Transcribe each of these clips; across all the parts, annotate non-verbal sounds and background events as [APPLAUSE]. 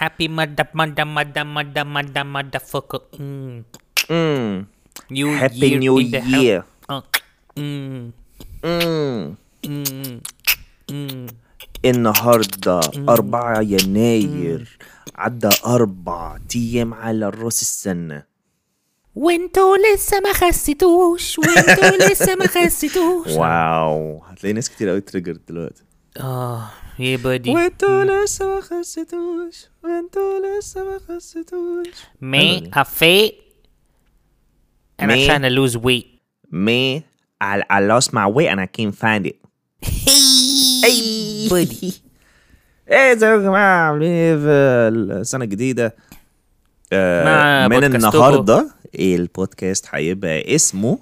happy mother mother mother mother mother motherfucker. Mm. امم New Happy year New. Year. Uh, mm, امم mm, mm. النهارده 4 يناير. عدى أربع أيام على رأس السنة. وانتوا لسه ما خسيتوش وانتوا [LAUGHS] لسه ما خسيتوش. واو. هتلاقي ناس كتير قوي تريجر دلوقتي. آه. يا بادي وانتوا لسه ما خسيتوش وانتوا لسه ما خسيتوش and I'm Me. trying to lose weight. Me I, I lost my way and I can't find it. [LAUGHS] Hey buddy. إيه ازيكم يا جماعة عاملين إيه في السنة الجديده آه من. النهارده البودكاست هيبقى اسمه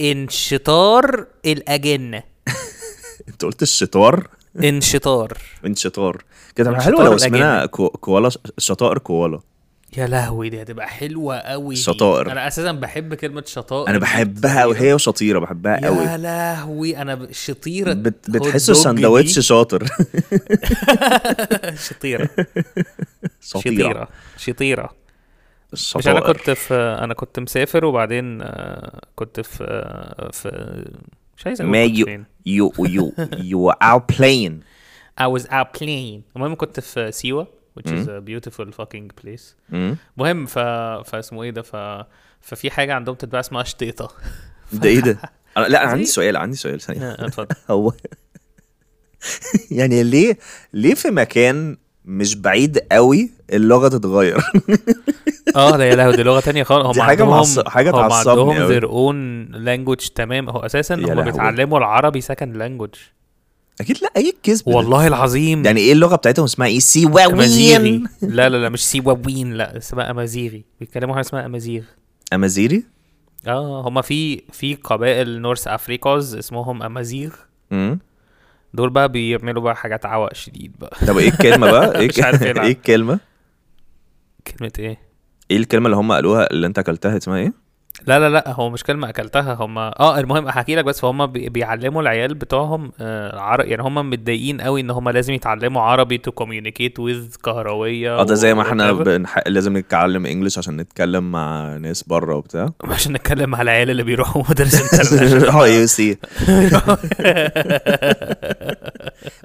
انشطار الأجنة. [LAUGHS] انت قلت الشطار؟ انشطار. انشطار. كده هتبقى حلوة لو. اسمنا كو- كوالا شطائر كوالا. يا لهوي دي هتبقى حلوة قوي. شطائر. أنا أساسا بحب كلمة شطائر. أنا بحبها قوي هي وشطيرة بحبها يا قوي لهوي أنا شطيرة بت سندوتش دي. [LAUGHS] شاطر. شطيرة. [LAUGHS] شطيرة. شطيرة. شطيرة. مش أنا كنت في أنا كنت مسافر وبعدين آه، كنت في آه، في مش عايز أقول ما you You you you out playing. [LAUGHS] I was out playing. المهم كنت في سيوة which is a beautiful fucking place. مم. مهم ف... فاسمه إيه ده ف... ففي حاجة عندهم تتباع اسمها شطيطة [LAUGHS] ده إيه ده؟ [LAUGHS] أنا لا أنا عندي سؤال عندي سؤال ثانية. آه، اتفضل. هو يعني ليه ليه في مكان مش بعيد قوي اللغة تتغير؟ آه لا يا لهوي دي لغة تانية خالص. هم دي حاجة عندهم معص- حاجة هم عندهم their own language تمام. هو أساسا هم. بيتعلموا العربي second language. أكيد لأ أي كذب. ده. والله العظيم. يعني إيه اللغة بتاعتهم اسمها إيه؟ سيواوين. أمازيغي. لا لا لا مش سيواوين لا اسمها أمازيغي. بيتكلموا حاجة اسمها أمازيغ. امازيري آه هما في في قبائل North Africa's اسمهم أمازيغ. امم دول بقى بيعملوا بقى حاجات عوق شديد بقى. طب إيه الكلمة بقى؟ إيه [LAUGHS] مش عارف العب. الكلمة؟ كلمة إيه؟ إيه الكلمة اللي هم قالوها اللي أنت أكلتها؟ اسمها إيه؟ لا لا لا هو مش كلمة أكلتها هما آه المهم احكي لك بس فهم بي- بيعلموا العيال بتوعهم آه عر... يعني هم متضايقين قوي إن هم لازم يتعلموا عربي to communicate with كهروية آه ده زي ما إحنا. بنح... لازم نتكلم English عشان نتكلم مع ناس بره وبتاع. [LAUGHS] عشان نتكلم على العيال اللي بيروحوا international آه You see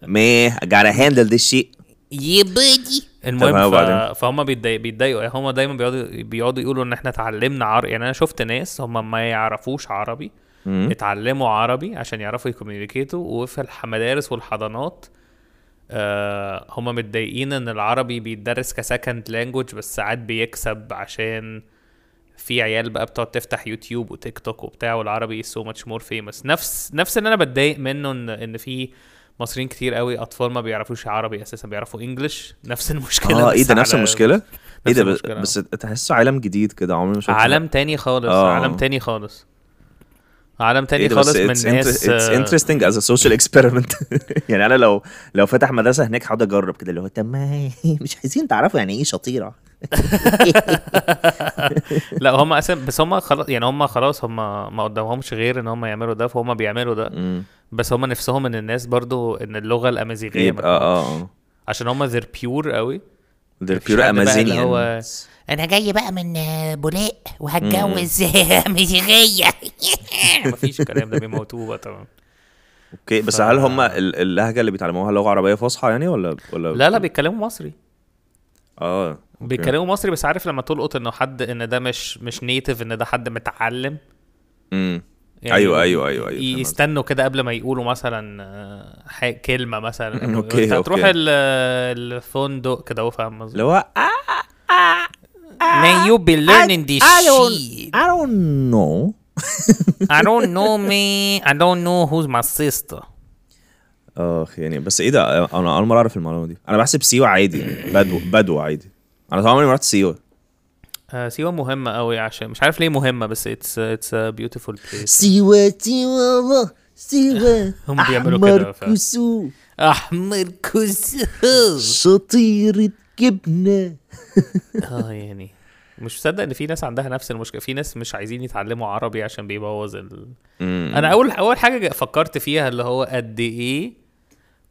me I gotta handle this shit? يا buddy طب المهم ف... فهم بيتضايق بيتضايقوا. يعني هم دايما بيقعدوا بيقعدوا يقولوا إن إحنا اتعلمنا عربي يعني أنا شفت ناس هم ما يعرفوش عربي مم. اتعلموا عربي عشان يعرفوا ي communicate وا وفي المدارس والحضانات آه هم متضايقين إن العربي بيتدرس ك second language بس ساعات بيكسب عشان في عيال بقى بتقعد تفتح يوتيوب وتيك توك وبتاع والعربي so much more famous نفس نفس اللي أنا بتضايق منه ان إن في مصريين كتير قوي أطفال ما بيعرفوش عربي أساسا بيعرفوا English. [LAUGHS] نفس المشكلة آه إيه ده نفس المشكلة؟ إيه ده بس, المشكلة. بس تحسه عالم جديد كده عمري ما شفته عالم تاني خالص آه. عالم تاني خالص. عالم تاني ده خالص من ناس آه، interesting as a social experiment. [LAUGHS] يعني أنا لو لو فتح مدرسة هناك هقعد أجرب كده اللي هو طب ما [LAUGHS] مش عايزين تعرفوا يعني إيه شطيرة. لا هم أساسا بس هم خلاص يعني هم خلاص هم ما قدامهمش غير إن هم يعملوا ده فهم بيعملوا ده. بس هم نفسهم ان الناس برضو ان اللغة الأمازيغية يبقى آه. آه عشان هم they're pure قوي. حد بقى اللي هو أنا جاي بقى من آه، بولاق وهتجوز مزيغية [LAUGHS] [LAUGHS] مفيش الكلام ده بيموتوه بقى طبعا أوكي بس هل هم ال- اللهجة اللي بيتعلموها لغة عربية فصحى يعني ولا ولا لا لا بيتكلموا مصري. آه. بيتكلموا مصري بس عارف لما تلقط إنه حد إن ده مش مش نيتف إن ده حد متعلم؟ امم أيوه أيوه أيوه أيوه فاهم يستنوا كده قبل ما يقولوا مثلا آه، كلمة مثلا. [LAUGHS] أوكي، أنت هتروح الفندق كده هو فاهم اللي هو آه May you be learning this I don't shit. I don't know. [LAUGHS] I don't [LAUGHS] know me. I don't know who's my sister. آخ يعني بس إيه ده؟ أنا أول مرة أعرف المعلومة دي. أنا بحسب سيوة عادي يعني. بدو بدو عادي. أنا طبعا عمري ما رحت سيوة. آه سيوة مهمة قوي عشان مش عارف ليه مهمة بس it's it's a beautiful place. سيوة سيوة سيوة. [LAUGHS] هم بيعملوا كده. كسو. أحمر كسو. شطيرة جبنة. [LAUGHS] آه يعني. مش مصدق إن في ناس عندها نفس المشكلة. في ناس مش عايزين يتعلموا عربي عشان بيبوظ ال... أنا اول أول حاجة فكرت فيها اللي هو قد إيه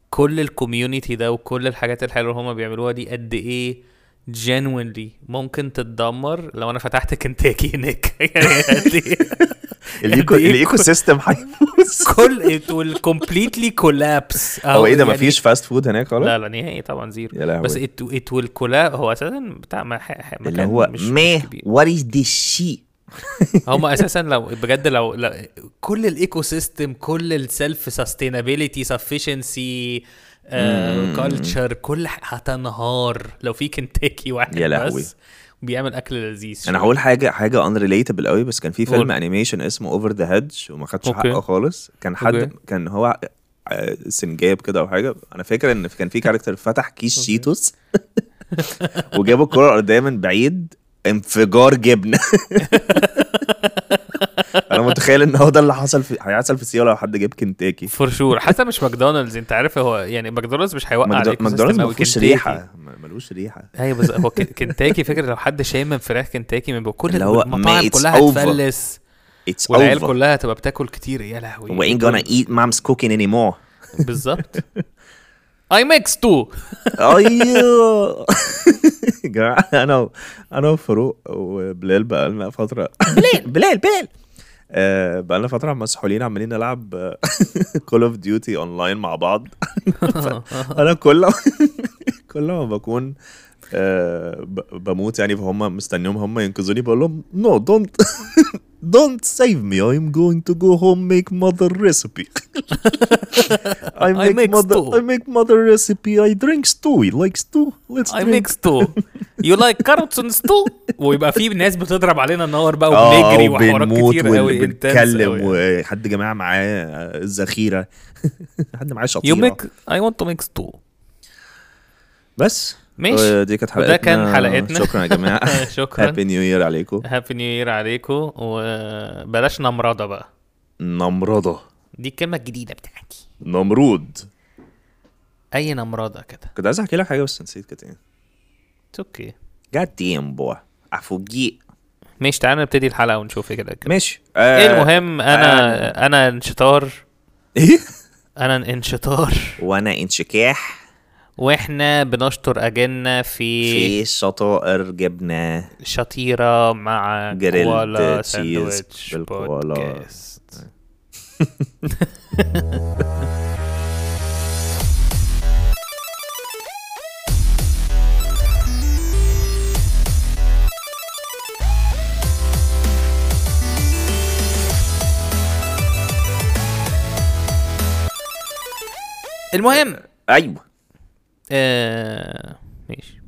كل ال community ده وكل الحاجات الحلوة اللي هما بيعملوها دي قد إيه genuinely. ممكن تتدمر. لو أنا فتحت كنتاكي هناك [LAUGHS] يعني [LAUGHS] ال eco ال ecosystem هيفوز كل it will completely collapse. هو إيه ده؟ يعني- مفيش fast food هناك خالص؟ لا لا نهائي طبعا zero. بس it, it will collapse. هو أساسا بتاع ما اللي هو كبير. What is this شي هم أساسا لو بجد لو, لو كل ال ecosystem كل ال self sustainability sufficiency culture كل هتنهار لو في كنتاكي [LAUGHS] واحد يا لهوي. بس بيعمل أكل لذيذ أنا. هقول حاجة حاجة unrelatable قوي بس كان في فيلم قول. animation اسمه Over the Hedge وما خدش okay. حقه خالص كان حد okay. كان هو آه، سنجاب كده أو حاجة أنا فاكر إن كان في character فتح كيس شيتوس [LAUGHS] وجاب الكرة الأرضية من بعيد انفجار جبنة. [LAUGHS] أنا متخيل إن هو ده اللي حصل في هيحصل في السيوله لو حد جاب كنتاكي. For sure حتى مش ماكدونالدز. أنت عارف هو يعني ماكدونالدز مش هيوقع ماكدو- عليك ماكدونالدز ما فيهوش ريحة. ملوش ريحة. أيوه بس هو كن- كنتاكي فكرة لو حد شامم فراخ كنتاكي من كل المطاعم كلها. هتفلس. والعيال كلها هتبقى بتاكل كتير. يا لهوي. We ain't gonna eat mom's cooking anymore. بالظبط. [LAUGHS] I make stew أيوه. يا [LAUGHS] جماعة أنا أنا وفاروق وبلال بقى لنا فترة. بلال بلال بلال. آه بقى لنا فترة مسحولين عمالين نلعب Call of Duty online مع بعض. [LAUGHS] أنا كل [LAUGHS] كل ما بكون بموت يعني فهم مستنيهم هم ينقذوني بقول لهم no don't [LAUGHS] Don't save me. I'm going to go home make mother recipe. [LAUGHS] I make, make mother stew. I make mother recipe. I drink stew. [LAUGHS] You like stew? Let's I drink. Make stew You like carrots and stew ويبقى في ناس بتضرب علينا النار بقى آه، وبنجري وحوارات كتير قوي وبنتكلم intense وحد جماعة معاه الذخيرة حد معاه you شطيره make I want to make stew بس ماشي. آه، دي كانت حلقتنا وده كان حلقتنا. شكرا يا جماعة. [LAUGHS] شكرا. هابي نيو يير عليكم هابي نيو يير عليكم وبلاش نمرضة بقى. نمرضة. دي الكلمة الجديدة بتاعتي. نمرود. أي نمرضة كده. كنت عايز أحكي لك حاجة بس نسيت كانت إيه okay God damn boy. أفوجي. ماشي تعالى نبتدي الحلقة ونشوف إيه كده. كده. ماشي. إيه المهم؟ أنا أنا انشطار. إيه؟ أنا انشطار. وأنا انشكاح. وإحنا بنشطر اجلنا في في شطائر جبنة. شطيرة مع grilled كوالا cheese sandwich بالكوالا. [LAUGHS] المهم. أيوه. آه... ماشي.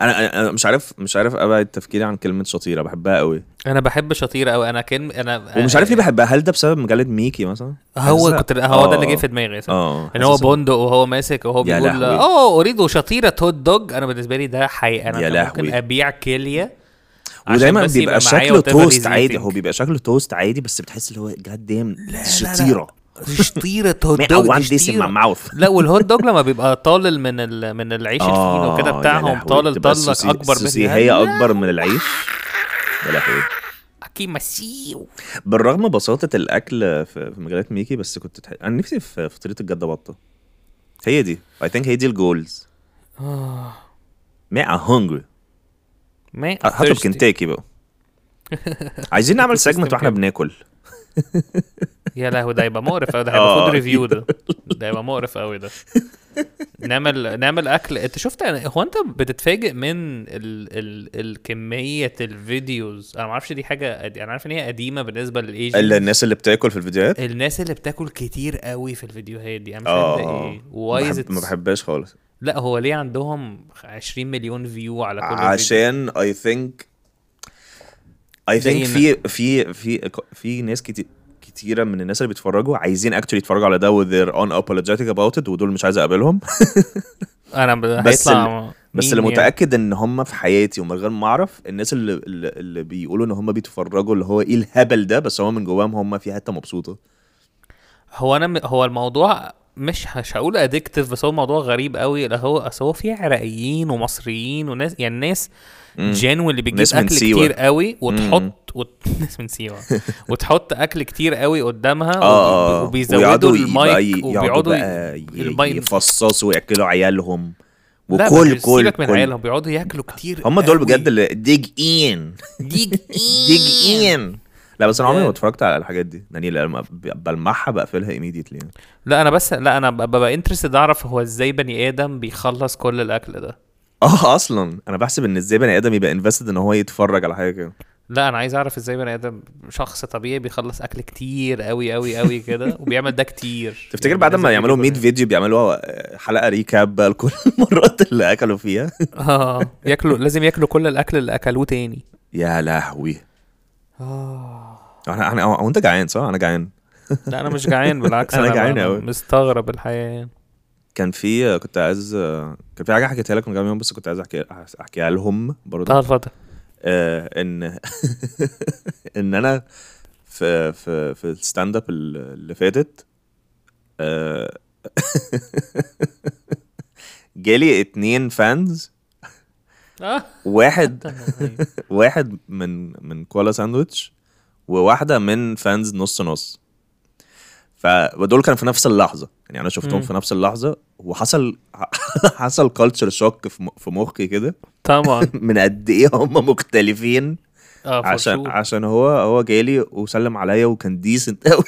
أنا أنا مش عارف مش عارف أبعد تفكيري عن كلمة شطيرة بحبها قوي أنا بحب شطيرة قوي أنا كان أنا ومش عارف ليه بحبها. هل ده بسبب مجلة ميكي مثلا؟ هو كنت هو ده اللي جه آه. في دماغي. آه. إن هو بندق وهو ماسك وهو بيقول. آه أريد شطيرة هوت دوج أنا بالنسبة لي ده حقيقة. أنا كان ممكن. أبيع كلية ودايما بيبقى شكله توست عادي. هو بيبقى شكله توست عادي بس بتحس اللي هو جاد لا، شطيرة. شطيره هوت [LAUGHS] دوج [LAUGHS] لا والهوت دوج لما بيبقى طالل من ال... من العيش الفينو آه، كده يا بتاعهم طالل السوسي- أكبر منها. هي أكبر من العيش؟ يا لهوي. مسيو. بالرغم بساطة الأكل في مجالات ميكي بس كنت تح... أنا نفسي في فطيرة الجدة بطة. هي دي. I think هي دي ال goals man I'm hungry? ما هطلب كنتاكي بقى. [LAUGHS] عايزين نعمل segment وإحنا كده. بناكل. يا لهوي ده هيبقى مقرف قوي ده هيبقى آه، food review ده. ده هيبقى مقرف قوي ده. نعمل نعمل أكل. أنت شفت هو أنت بتتفاجئ من ال... ال... الكميه ال videos؟ أنا ما أعرفش دي حاجة قد- أنا عارف إن هي قديمة بالنسبة لل Asian الا الناس اللي بتاكل في الفيديوهات؟ الناس اللي بتاكل كتير قوي في الفيديوهات دي. أنا مش آه فاهم آه. إيه. why بحب- ما بحبهاش خالص. لا هو ليه عندهم 20 مليون view على كل عشان I زي think إن- في في في في ناس كتير كتيرة من الناس اللي بيتفرجوا عايزين actually يتفرجوا على ده و they're unapologetic about it ودول مش عايز أقابلهم [LAUGHS] أنا. بس هيطلع بس اللي يعني؟ متأكد إن هم في حياتي ومن غير ما أعرف الناس اللي اللي, بيقولوا إن هم بيتفرجوا اللي هو إيه الهبل ده بس هم من جواهم هم في حتة مبسوطة هو أنا م... هو الموضوع مش مش هقول ادكتيف بس هو موضوع غريب قوي اللي هو أصل هو في عراقيين ومصريين وناس يعني ناس جانو اللي بتجيب أكل سيوة. كتير قوي وتحط وت... [LAUGHS] ناس من سيوة. [LAUGHS] وتحط أكل كتير قوي قدامها آه آه وبي- وبيزودوا المايك وبيقعدوا المايك. يفصصوا ويأكلوا عيالهم. لا وكل كل سيبك من كل. عيالهم بيقعدوا ياكلوا كتير هم دول. بجد اللي dig in dig dig in لا بس أنا عمري ما. اتفرجت على الحاجات دي. يعني لما ب- بلمعها بقفلها immediately لا أنا بس لا أنا ببقى interested أعرف هو إزاي بني آدم بيخلص كل الأكل ده. [LAUGHS] آه أصلا. أنا بحسب إن إزاي بني آدم يبقى invested إن هو يتفرج على حاجة كده. لا أنا عايز أعرف إزاي بني آدم شخص طبيعي بيخلص أكل كتير قوي قوي قوي كده [LAUGHS] وبيعمل ده كتير. تفتكر يعني بعد ما يعملوا 100 يجيبوا- فيديو بيعملوا آه، حلقة ريكاب بقى لكل [LAUGHS] المرات اللي أكلوا فيها؟ آه ياكلوا لازم ياكلوا كل الأكل اللي أكلوه تاني. يا لهوي. آه. أنا أنا هو أنت جعان صح؟ أنا جعان. لا أنا مش جعان بالعكس [LAUGHS] أنا جعان أوي. مستغرب الحياة كان في كنت عايز كان في حاجة حكيتها لك من كام يوم بس كنت عايز احكي أحكيها لهم برضه. آه اتفضل. آه ان [LAUGHS] إن أنا في في في ال stand up اللي فاتت آه [LAUGHS] جالي اتنين fans آه. واحد واحد من من كوالا ساندويتش وواحدة من fans نص نص. فدول كانوا في نفس اللحظة. يعني أنا شفتهم. في نفس اللحظة وحصل [LAUGHS] حصل culture shock في مخي كده. طبعا. [LAUGHS] من قد إيه هم مختلفين. for عشان. عشان هو هو جالي وسلم عليا وكان decent قوي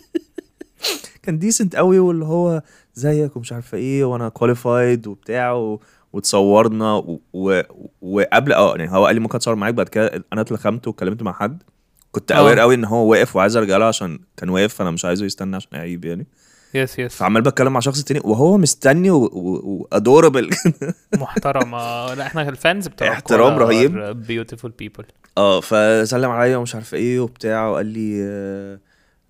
[LAUGHS] كان decent قوي واللي هو زيك ومش عارفة إيه وأنا qualified وبتاع و... وتصورنا و... و... وقبل آه يعني هو قال لي ممكن أتصور معاك بعد كده أنا اتلخمت واتكلمت مع حد. كنت آه. aware قوي إن هو واقف وعايز أرجع له عشان كان واقف فأنا مش عايزه يستنى عشان اعيب يعني. yes yes فعمال بتكلم مع شخص تاني وهو مستني و adorable [LAUGHS] محترم. آه، لا إحنا ال fans بتوع احترام رهيب. beautiful people آه فسلم عليا ومش عارفه إيه وبتاع وقال لي آه،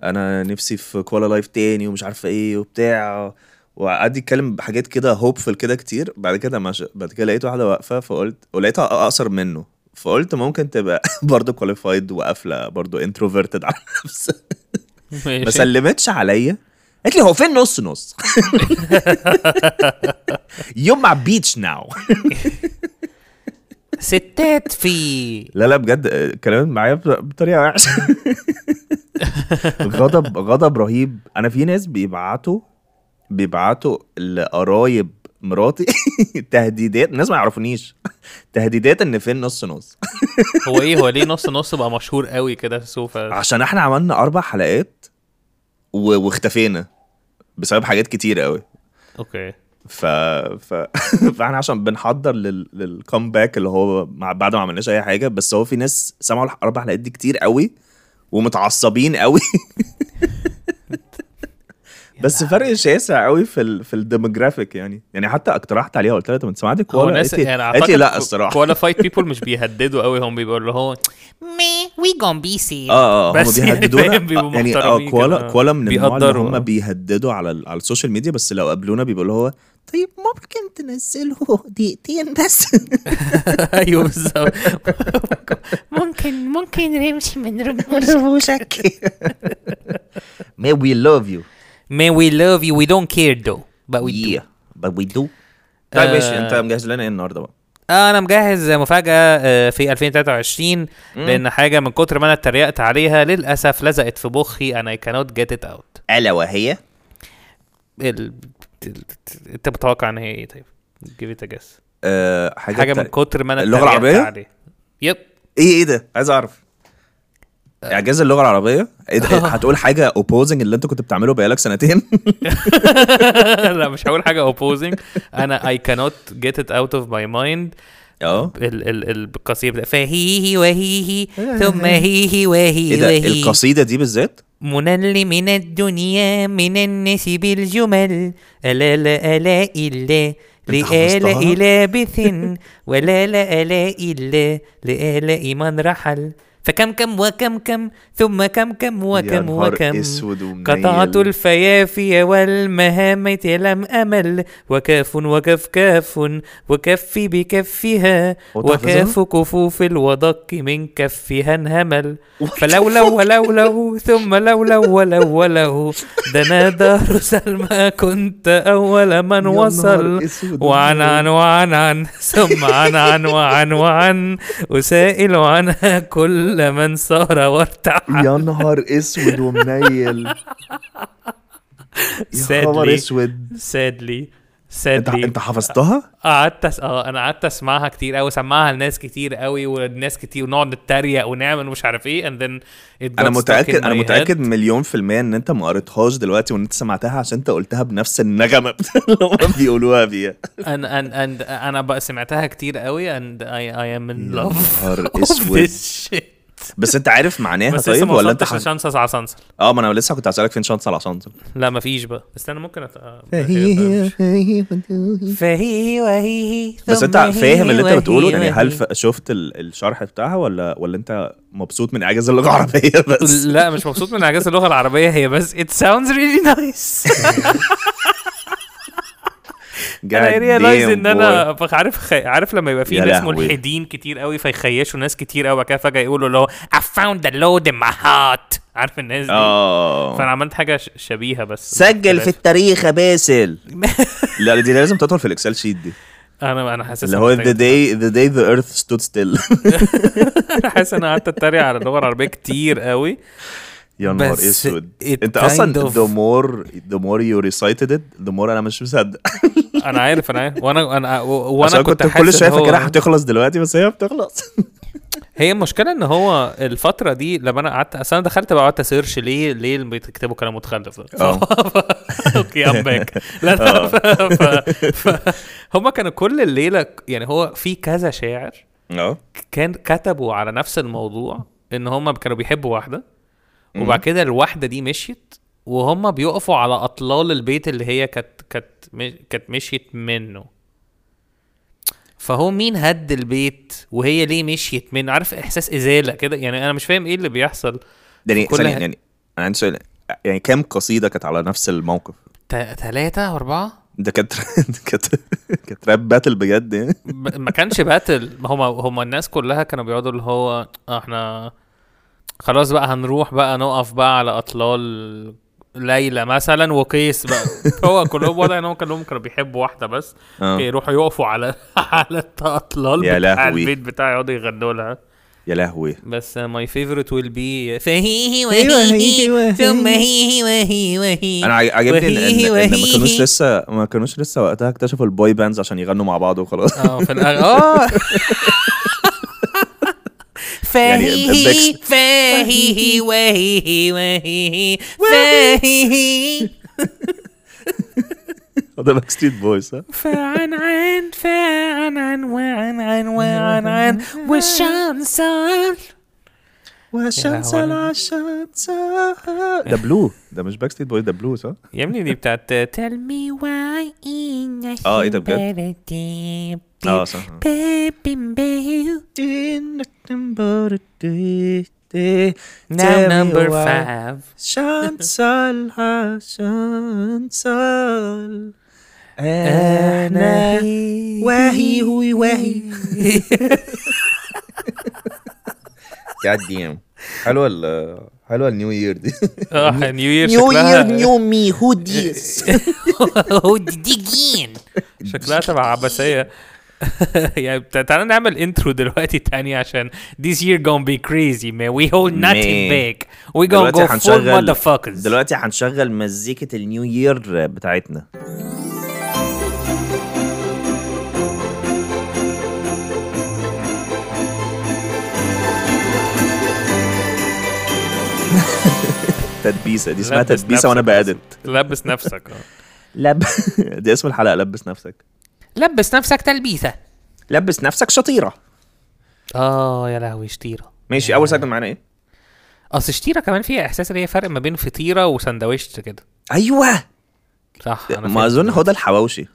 أنا نفسي في كوالا live تاني ومش عارفه إيه وبتاع. وقعد يتكلم بحاجات كده hopeful كده كتير. بعد كده مش... بعد كده لقيت واحدة واقفة فقلت ولقيتها أقصر منه. فقلت ممكن تبقى [LAUGHS] برضه qualified وقافلة برضه introverted على نفسها ما سلمتش عليا. قالت لي هو فين نص نص؟ يوم مع بيتش ناو ستات في. لا لا بجد آه، كلمت معايا بط- بطريقة وحشة. [LAUGHS] غضب غضب رهيب. أنا في ناس بيبعتوا بيبعتوا لقرايب مراتي [LAUGHS] تهديدات الناس ما يعرفونيش. [LAUGHS] تهديدات إن فين نص نص. [LAUGHS] هو إيه؟ هو ليه نص نص بقى مشهور قوي كده في سوفا عشان إحنا عملنا أربع حلقات و... واختفينا بسبب حاجات كتير قوي. okay. ف... ف... فإحنا عشان بنحضر لل... لل comeback اللي هو مع... بعد ما عملناش أي حاجة بس هو في ناس سمعوا الاربع حلقات دي كتير قوي ومتعصبين قوي. بس فرق شاسع قوي في ال... في ال demographic يعني يعني حتى اقترحت عليها قلت لها طب انت سمعتي هو كوالا؟ لي يعني قالت لي لا الصراحة. qualified people مش بيهددوا قوي هم بيبقوا اللي هو [LAUGHS] Me, we gon' be safe. آه آه هم بس يعني بيهددونا. يعني آه كوالا. كوالا من النوع اللي. هم بيهددوا على ال- على ال social media بس لو قابلونا بيبقوا اللي هو طيب ممكن تنزله [LAUGHS] دقيقتين بس؟ [LAUGHS] أيوه بالظبط. ممكن ممكن نمشي من رموش رموشك. Man we love you. Man we love you? We don't care though. But we do. Yeah but we do. طيب ماشي آه. أنت مجهز لنا إيه النهارده بقى؟ أنا مجهز مفاجأة آه، في 2023 لأن حاجة من كتر ما أنا اتريقت عليها للأسف لزقت في مخي and I cannot get it out. ألا وهي؟ ال... أنت متوقع إن هي إيه؟ طيب give it a guess. آه حاجة, حاجة من كتر ما أنا اللغة اتريقت العربية؟ عليها. يب إيه إيه ده؟ عايز أعرف. إعجاز اللغة العربية؟ إيه ده؟ [LAUGHS] هتقول حاجة اوبوزنج اللي انت كنت بتعمله بقالك سنتين؟ [LAUGHS] لا مش هقول حاجة opposing. أنا I cannot get it out of my mind. آه. ال ال ال القصيدة. بتاع فهيه وهيه ثم هيه وهيه إيه ده؟ القصيدة دي بالذات؟ منل من الدنيا من الناس بالجمل ألا لا ألا إلا لآل؟ إلى بث ولا لا ألا إلا لآل من رحل. فكم كم وكم كم ثم كم كم وكم وكم. قطعت الفيافي والمهامة لم أمل. وكاف وكف كاف وكفي بكفها. وكاف كفوف الودق من كفها انهمل. [LAUGHS] فلولو ولولو ثم لولو ولو ولو. دنا دار سلمى كنت أول من وصل. وعن عن وعن عن ثم عن عن وعن وعن. أسائل عنها كل من سار وارتحل يا نهار أسود ومنيل يا خبر Sadly. اسود أنت sadly أنت حفظتها؟ قعدت أس... آه أنا قعدت أسمعها كتير قوي سمعها لناس كتير قوي وناس كتير ونقعد نتريق ونعمل مش عارف إيه it got أنا متاكد أنا متأكد. مليون في المية إن أنت ما قريتهاش دلوقتي وإن أنت سمعتها عشان أنت قلتها بنفس النغمة [LAUGHS] اللي هم بيقولوها بيها and, and أنا بقى سمعتها كتير قوي am in يا love نهار of أسود. بس انت عارف معناها بس طيب ولا انت حف... لشانسس على صنصل آه ما أنا لسه كنت هسألك فين شانس على شانس لا مفيش بقى. استنى ممكن أت... فهي فهي وهي بس انت فاهم اللي انت بتقوله يعني هل. شفت ال... الشرح بتاعها ولا ولا انت مبسوط من إعجاز اللغة [LAUGHS] العربية بس؟ لا مش مبسوط من إعجاز اللغة العربية هي بس it sounds really nice. [LAUGHS] أنا ريلايز damn إن أنا عارف. عارف لما يبقى في ناس. ملحدين كتير قوي فيخيشوا ناس كتير قوي كده فجأة يقولوا اللي هو I found the Lord in my heart. عارف الناس دي؟ آه. فأنا عملت حاجة شبيهة بس. سجل في التاريخ يا باسل. [LAUGHS] لا دي لازم تدخل في ال Excel sheet دي. أنا أنا حاسس اللي هو the day the day the earth stood still. [LAUGHS] أنا حاسس إن أنا قعدت أتريق على اللغة العربية كتير قوي. يا نهار أسود. أنت أصلا the more the more you recited it the more أنا مش مصدق. [LAUGHS] أنا عارف أنا عارف. وأنا أنا وأنا عشان كنت كل شوية فاكرها هتخلص دلوقتي بس هي بتخلص. [LAUGHS] هي المشكلة إن هو الفترة دي لما أنا قعدت أصل أنا دخلت بقى قعدت أ search ليه ليه اللي بيكتبوا كلام متخلف ده. آه. [LAUGHS] okay I'm back لا لا ف... ف... ف... هم كانوا كل الليلة يعني هو في كذا شاعر آه. كان كتبوا على نفس الموضوع إن هم كانوا بيحبوا واحدة. وبعد كده الواحدة دي مشيت وهم بيقفوا على أطلال البيت اللي هي كانت كانت كانت مشيت منه. فهو مين هد البيت؟ وهي ليه مشيت منه؟ عارف إحساس إزالة كده؟ يعني أنا مش فاهم إيه اللي بيحصل يعني كل ه- يعني أنا عندي سؤال يعني كام قصيدة كانت على نفس الموقف؟ تلاتة أربعة؟ ده كانت [LAUGHS] كانت كانت راب باتل بجد يعني. ما كانش باتل ما هما هما الناس كلها كانوا بيقعدوا اللي هو آه، إحنا خلاص بقى هنروح بقى نقف بقى على أطلال ليلى مثلا وقيس بقى. [LAUGHS] هو كلهم واضح انهم كلهم كانوا بيحبوا واحدة بس. آه. يروحوا يقفوا على [LAUGHS] على الأطلال يا بتاع لهوي. البيت بتاعي يقعدوا يغنوا لها. يا لهوي. بس my favorite will be فهي وهي وهي ثم هي. وهي وهي أنا عجبني ان, إن, إن ما كانوش. لسه ما كانوش لسه وقتها اكتشفوا ال boy bands عشان يغنوا مع بعض وخلاص. آه في. [LAUGHS] آه! فهي Backst- فهي وهي وهي فهي ده Backstreet Boys ها؟ فعن عن فعن عن وعن عن وعن عن. والشمسان. وشمسل عشان ده بلو ده مش Backstreet Boys ده بلو صح؟ يا ابني دي بتاعت me why in آه إيه ده بجد؟ آه صح. Now number five. شانسل شانسل أنا وهي هوي وهي جاد ديم حلوة ال حلوة النيو يير دي. آه نيو يير year, new me, who this? [LAUGHS] who dig in? [LAUGHS] شكلها تبع عباسية. [LAUGHS] يعني تع- تعالى نعمل انترو دلوقتي تاني عشان this year gonna be crazy man. We hold nothing back. We gonna go full motherfuckers. دلوقتي هنشغل مزيكة النيو يير بتاعتنا. [LAUGHS] تدبيسة. دي اسمها لبس تدبيسة وأنا بأدت لبس نفسك. [LAUGHS] لب دي اسم الحلقة لبس نفسك. لبس نفسك تلبيسة. لبس نفسك شطيرة. آه يا لهوي شطيرة. ماشي أول سجن معانا إيه؟ أصل شطيرة كمان فيها إحساس ان هي فرق ما بين فطيرة وسندوتش كده. أيوه. صح أنا ما. أظن هو ده الحواوشي.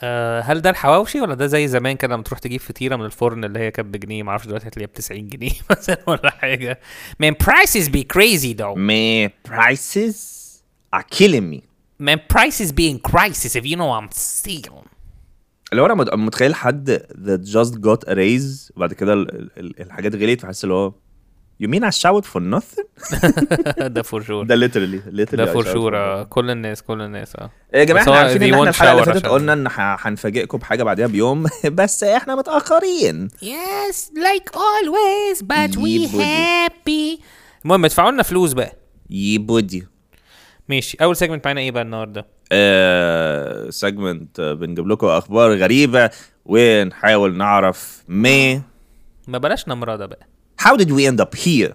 آه هل ده الحواوشي ولا ده زي زمان كده لما تروح تجيب فطيرة من الفرن اللي هي كانت بجنيه؟ معرفش دلوقتي هتلاقيها ب 90 جنيه [LAUGHS] مثلا ولا حاجة. Man prices be crazy though. Man, prices are killing me. Man prices be in crisis if you know I'm saying. اللي هو أنا مت- متخيل حد that just got a raise وبعد كده ال- ال- الحاجات غليت فحس اللي هو you mean I shout for nothing؟ [LAUGHS] ده for sure ده literally literally ده for sure for آه، كل الناس كل الناس آه. يا جماعة إحنا عارفين إن إحنا الحلقة اللي فاتت قلنا إن هنفاجئكم بحاجة بعدها بيوم [LAUGHS] بس إحنا متأخرين. Yes, like always, but we happy. المهم ادفعوا لنا فلوس بقى. everybody ماشي اول segment معانا إيه بقى النهارده آه segment آه، بنجيب لكم أخبار غريبه ونحاول نعرف ما ما بلاش نمرضه بقى how did we end up here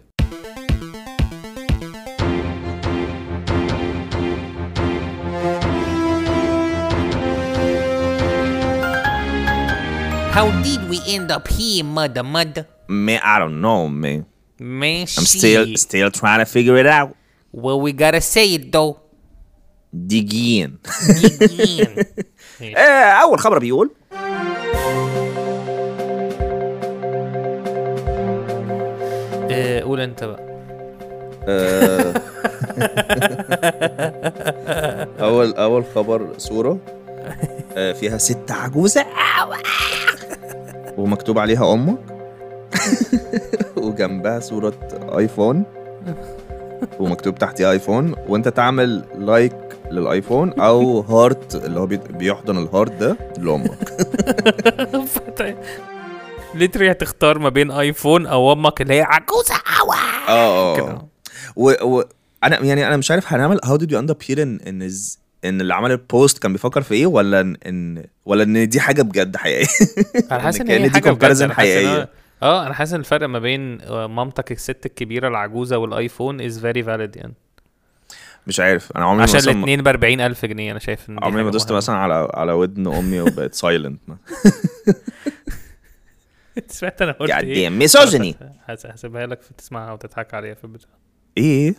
How did we end up here, mother, mother? man I don't know man ماشي I'm still still trying to figure it out Well, we gotta say it though. in Begin. آه أول خبر بيقول آه قول أنت بقى. آه، [LAUGHS] أول أول خبر صورة. آه، فيها ست عجوزة. ومكتوب عليها أمك. [LAUGHS] وجنبها صورة ايفون ومكتوب تحتها ايفون وانت تعمل like للايفون أو heart اللي هو بي- بيحضن ال heart ده لأمك. [LAUGHS] literally هتختار ما بين ايفون أو أمك اللي هي عجوزة آه آه كده. و, أنا يعني أنا مش عارف هنعمل how did you end up here ان ان ان اللي عمل ال post كان بيفكر في إيه ولا ان, ولا إن دي حاجة بجد حقيقية؟ أنا حاسس إن كأن [LAUGHS] هي دي حاجة بجد comparison آه أنا حاسس إن الفرق ما بين آه، مامتك الست الكبيرة العجوزة والآيفون is very valid يعني. مش عارف أنا عمري عشان الاثنين ب 40000 جنيه أنا شايف إن عمري ما دوست. مثلا على على ودن أمي وبقت silent [LAUGHS] [LAUGHS] سمعت أنا قلت إيه. [LAUGHS] هس- هسيبها لك تسمعها وتضحك عليها في البتاع. إيه؟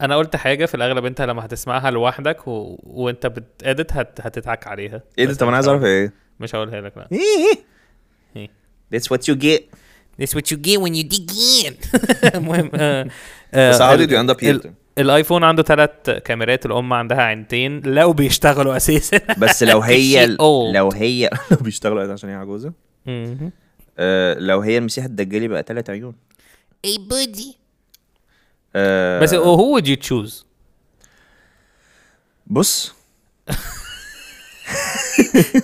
أنا قلت حاجة في الأغلب أنت لما هتسمعها لوحدك و... وأنت بتأدت هت... هتضحك عليها. إيه ده؟ طب أنا عايز أعرف إيه؟ مش هقولها لك لا. إيه؟ إيه؟ That's what you get That's what you get when you dig in. [LAUGHS] المهم آه، بس how did you end up here ال- الآيفون عنده ثلاث كاميرات الأم عندها عينتين لو بيشتغلوا أساسا بس لو [LAUGHS] هي. لو هي [LAUGHS] لو بيشتغلوا عشان هي عجوزة. آه لو هي المسيح الدجالي بقى ثلاث عيون buddy. آه بس هو would you choose بص